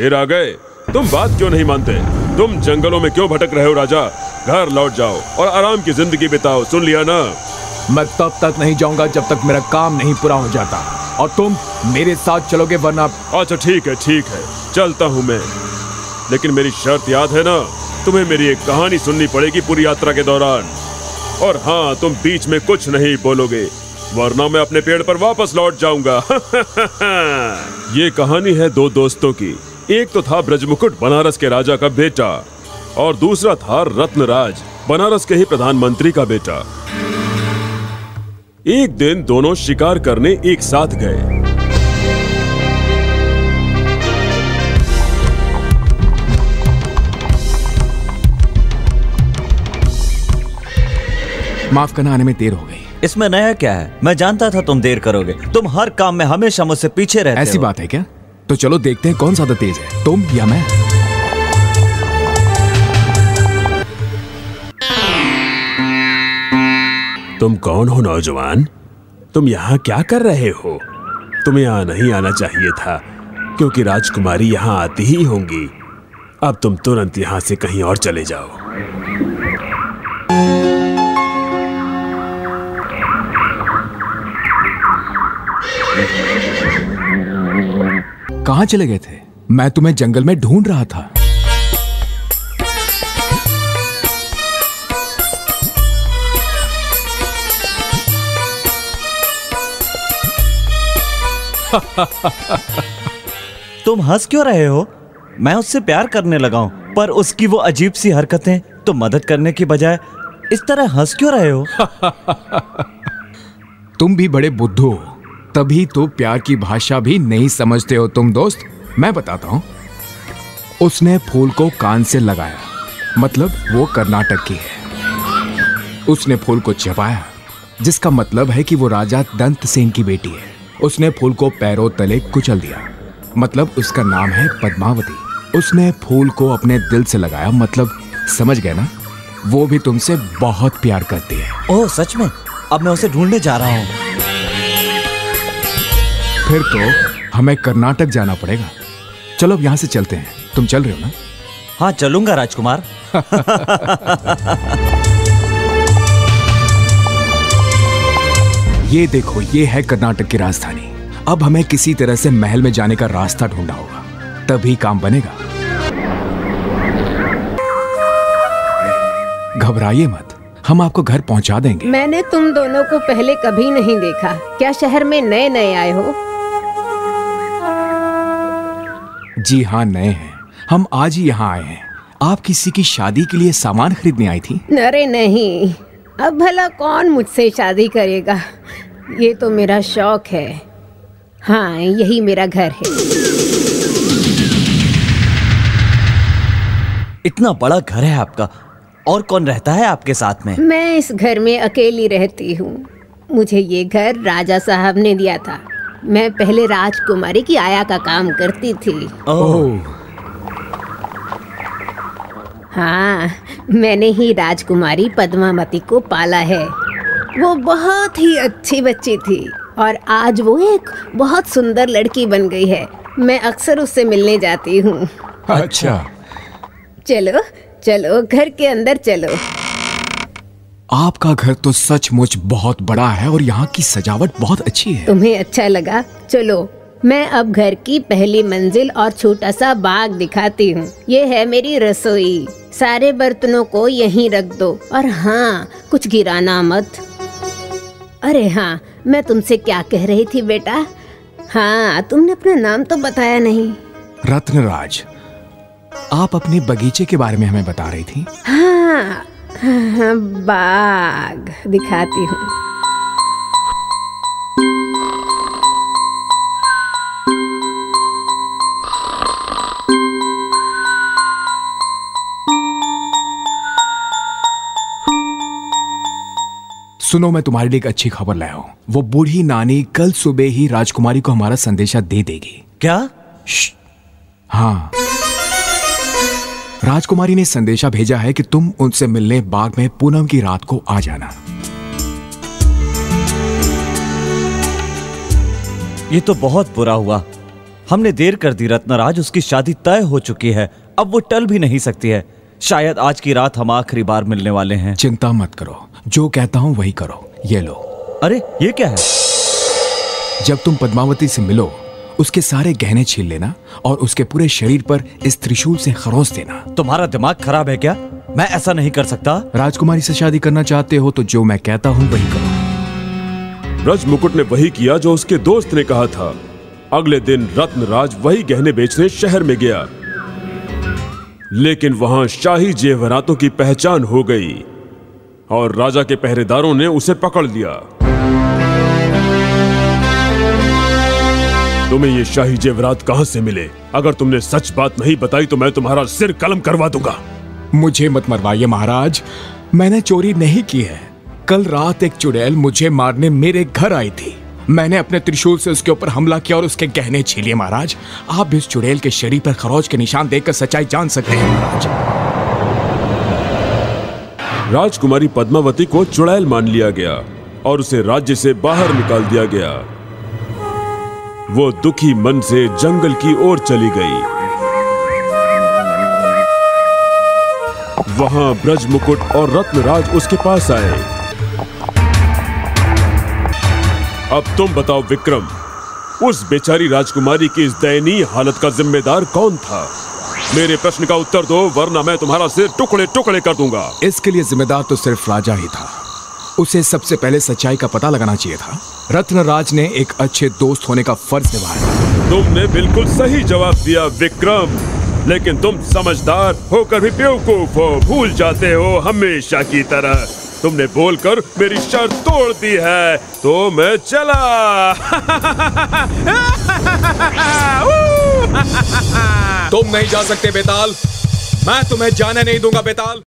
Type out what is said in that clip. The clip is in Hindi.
फिर आ गए। तुम बात क्यों नहीं मानते? तुम जंगलों में क्यों भटक रहे हो राजा? घर लौट जाओ और आराम की ज़िंदगी बिताओ सुन लिया ना? मैं तब तक नहीं जाऊँगा जब तक मेरा काम नहीं पूरा हो जाता। और तुम मेरे साथ चलोगे वरना अच्छा ठीक है ठीक है। चलता हूँ मैं। लेकिन मेरी शर्त याद है ना? तुम्हें मेरी एक कहानी सुननी पड़ेगी पूरी यात्रा के दौरान। और हाँ तुम बीच में कुछ नहीं बोलोगे वरना मैं अपने पेड़ पर वापस लौट जाऊँगा। ये कहानी है दो दोस्तों की। एक तो था ब्रजमुकुट बनारस के राजा का बेटा और दूसरा था रत्नराज बनारस के ही प्रधानमंत्री का बेटा। एक दिन दोनों शिकार करने एक साथ गए। माफ़ करना आने में देर हो गई। इसमें नया क्या है? मैं जानता था तुम देर करोगे। तुम हर काम में हमेशा मुझसे पीछे रहते ऐसी हो। बात है क्या? तो चलो देखते हैं कौन ज़्यादा तेज है। तुम या मैं? तुम कौन हो, नौजवान? तुम यहाँ क्या कर रहे हो? तुम्हें यहाँ नहीं आना चाहिए था, क्योंकि राजकुमारी यहाँ आती ही होंगी। अब तुम तुरंत यहाँ से कहीं और चले जाओ। कहाँ चले गए थे? मैं तुम्हें जंगल में ढूंढ रहा था। तुम हंस क्यों रहे हो? मैं उससे प्यार करने लगा हूँ पर उसकी वो अजीब सी हरकतें तो मदद करने की बजाय इस तरह हंस क्यों रहे हो? तुम भी बड़े बुद्धू हो। तभी तो प्यार की भाषा भी नहीं समझते हो तुम दोस्त। मैं बताता हूँ। उसने फूल को कान से लगाया। मतलब वो कर्नाटक की है। उसने फूल को चबाया, जिसका मतलब है कि वो राजा दंत सेन की बेटी है। उसने फूल को पैरों तले कुचल दिया। मतलब उसका नाम है पद्मावती। उसने फूल को अपने दिल से लगाया मतलब समझ गए ना? वो भी तुमसे बहुत प्यार करती है। ओह, सच में? अब मैं उसे ढूँढने जा रहा हूँ। फिर तो हमें कर्नाटक जाना पड़ेगा। चलो अब यहाँ से चलते हैं। तुम चल रहे हो ना? हाँ चलूँगा राजकुमार। ये देखो ये है कर्नाटक की राजधानी। अब हमें किसी तरह से महल में जाने का रास्ता ढूंढना होगा। तभी काम बनेगा। घबराइए मत। हम आपको घर पहुँचा देंगे। मैंने तुम दोनों को पहले कभी नहीं देखा। क्या शहर में नए नए आए हो? जी हाँ नए हैं। हम आज ही यहाँ आए हैं। आप किसी की शादी के लिए सामान खरीदने आई थी? अरे नहीं। अब भला कौन मुझसे शादी करेगा? ये तो मेरा शौक है। हाँ यही मेरा घर है। इतना बड़ा घर है आपका। और कौन रहता है आपके साथ में? मैं इस घर में अकेली रहती हूँ। मुझे ये घर राजा साहब ने दिया था। मैं पहले राजकुमारी की आया का काम करती थी। ओह। हाँ मैंने ही राजकुमारी पद्मावती को पाला है। वो बहुत ही अच्छी बच्ची थी और आज वो एक बहुत सुंदर लड़की बन गई है। मैं अक्सर उससे मिलने जाती हूँ। अच्छा। चलो चलो घर के अंदर चलो। आपका घर तो सचमुच बहुत बड़ा है और यहाँ की सजावट बहुत अच्छी है। तुम्हें अच्छा लगा? चलो मैं अब घर की पहली मंजिल और छोटा सा बाग दिखाती हूँ। ये है मेरी रसोई। सारे बर्तनों को यहीं रख दो। और हाँ कुछ गिराना मत। अरे हाँ मैं तुमसे क्या कह रही थी बेटा? हाँ तुमने अपना नाम तो बताया नहीं। रत्नराज आप अपने बगीचे के बारे में हमें बता रही थी? हाँ, बाग दिखाती हूँ। सुनो मैं तुम्हारे लिए एक अच्छी खबर लाया हूँ। वो बूढ़ी नानी कल सुबह ही राजकुमारी को हमारा संदेशा दे देगी। क्या? हाँ। राजकुमारी ने संदेशा भेजा है कि तुम उनसे मिलने बाग में पूनम की रात को आ जाना। ये तो बहुत बुरा हुआ। हमने देर कर दी रत्नराज उसकी शादी तय हो चुकी है। अब वो टल भी नहीं सकती है। शायद आज की रात हम आखिरी बार मिलने वाले हैं। चिंता मत करो। जो कहता हूँ वही करो। ये लो। अरे ये क्या है? जब तुम पद्मावती से मिलो उसके सारे गहने छीन लेना और उसके पूरे शरीर पर इस त्रिशूल से खरोच देना। तुम्हारा दिमाग खराब है क्या? मैं ऐसा नहीं कर सकता। राजकुमारी से शादी करना चाहते हो तो जो मैं कहता हूँ वही करो। ब्रज मुकुट ने वही किया जो उसके दोस्त ने कहा था। अगले दिन रत्नराज वही गहने बेचने शहर में गया। लेकिन वहाँ शाही जेवरातों की पहचान हो गई और राजा के पहरेदारों ने उसे पकड़ लिया। तुम्हें ये शाही जेवरात कहाँ से मिले? अगर तुमने सच बात नहीं बताई तो मैं तुम्हारा सिर कलम करवा दूँगा। मुझे मत मरवाइए महाराज। मैंने चोरी नहीं की है। कल रात एक चुड़ैल मुझे मारने मेरे घर आई थी। मैंने अपने त्रिशूल से उसके ऊपर हमला किया और उसके गहने छीलिए महाराज। आप भी इस चुड़ैल के शरीर पर खरोज के निशान देखकर सच्चाई जान सकते हैं महाराज। राजकुमारी पद्मावती को चुड़ैल मान लिया गया और उसे राज्य से बाहर निकाल दिया गया। वो दुखी मन से जंगल की ओर चली गई। वहाँ ब्रज मुकुट और रत्नराज उसके पास आए। अब तुम बताओ विक्रम, उस बेचारी राजकुमारी की इस दयनीय हालत का जिम्मेदार कौन था? मेरे प्रश्न का उत्तर दो, वरना मैं तुम्हारा सिर टुकड़े टुकड़े कर दूँगा। इसके लिए जिम्मेदार तो सिर्फ़ राजा ही था। उसे सबसे पहले सच्चाई का पता लगाना चाहिए था। रत्नराज ने एक अच्छे दोस्त होने का फ़र्ज़ निभाया। तुमने बिल्कुल सही जवाब दिया विक्रम। लेकिन तुम समझदार होकर भी बेवकूफ़ हो। भूल जाते हो हमेशा की तरह। तुमने बोलकर मेरी शर्त तोड़ दी है। तो मैं चला। तुम नहीं जा सकते बेताल। मैं तुम्हें जाने नहीं दूँगा बेताल।